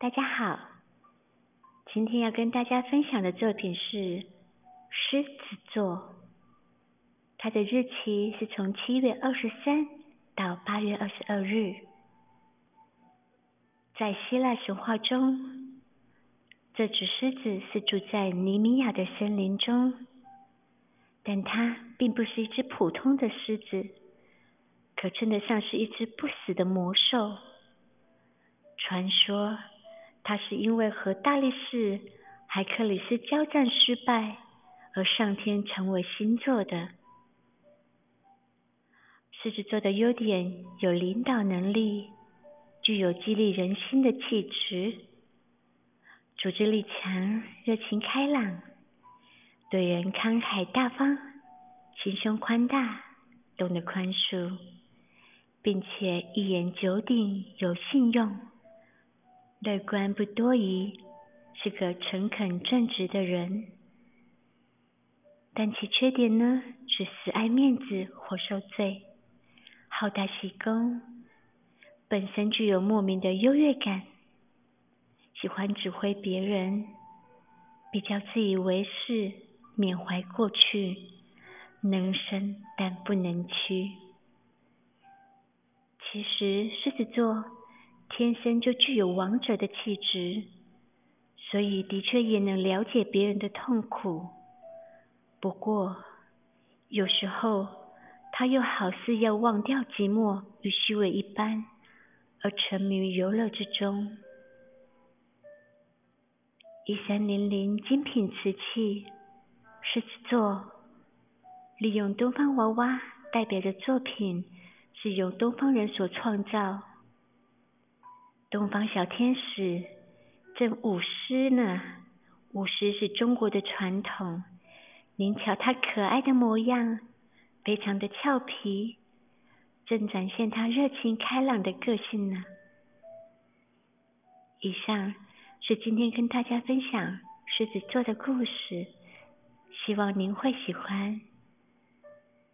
大家好，今天要跟大家分享的作品是狮子座，它的日期是从七月二十三到八月二十二日。在希腊神话中，这只狮子是住在尼米亚的森林中，但它并不是一只普通的狮子，可称得上是一只不死的魔兽。传说。他是因为和大力士海克里斯交战失败而上天成为星座的。狮子座的优点有领导能力，具有激励人心的气质，组织力强，热情开朗，对人慷慨大方，心胸宽大，懂得宽恕，并且一言九鼎，有信用。乐观不多疑，是个诚恳正直的人，但其缺点呢是死爱面子或受罪，好大喜功，本身具有莫名的优越感，喜欢指挥别人，比较自以为是，缅怀过去，能伸但不能屈。其实狮子座。天生就具有王者的气质，所以的确也能了解别人的痛苦。不过，有时候他又好似要忘掉寂寞与虚伪一般，而沉迷于游乐之中。一三零零精品瓷器，狮子座，利用东方娃娃代表的作品，是由东方人所创造。东方小天使正舞狮呢，舞狮是中国的传统。您瞧它可爱的模样，非常的俏皮，正展现它热情开朗的个性呢。以上是今天跟大家分享狮子座的故事，希望您会喜欢。